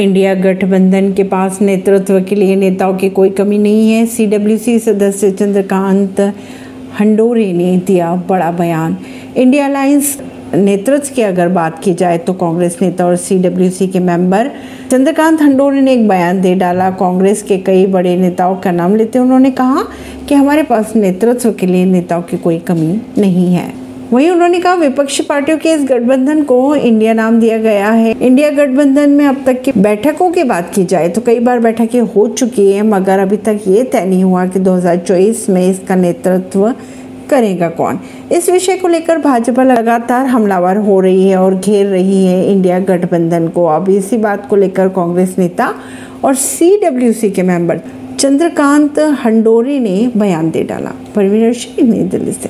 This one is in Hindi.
इंडिया गठबंधन के पास नेतृत्व के लिए नेताओं की कोई कमी नहीं है। सीडब्ल्यूसी सदस्य चंद्रकांत हंडोरे ने दिया बड़ा बयान। इंडिया अलायंस नेतृत्व की अगर बात की जाए तो कांग्रेस नेता और सीडब्ल्यूसी के मेंबर चंद्रकांत हंडोरे ने एक बयान दे डाला। कांग्रेस के कई बड़े नेताओं का नाम लेते उन्होंने कहा कि हमारे पास नेतृत्व के लिए नेताओं की कोई कमी नहीं है। वहीं उन्होंने कहा, विपक्षी पार्टियों के इस गठबंधन को इंडिया नाम दिया गया है। इंडिया गठबंधन में अब तक की बैठकों की बात की जाए तो कई बार बैठकें हो चुकी है, मगर अभी तक ये तय नहीं हुआ कि 2024 में इसका नेतृत्व करेगा कौन। इस विषय को लेकर भाजपा लगातार हमलावर हो रही है और घेर रही है इंडिया गठबंधन को। अब इसी बात को लेकर कांग्रेस नेता और सीडब्ल्यूसी के मेंबर चंद्रकांत हंडोरी ने बयान दे डाला। परवीन सिंह नई दिल्ली से।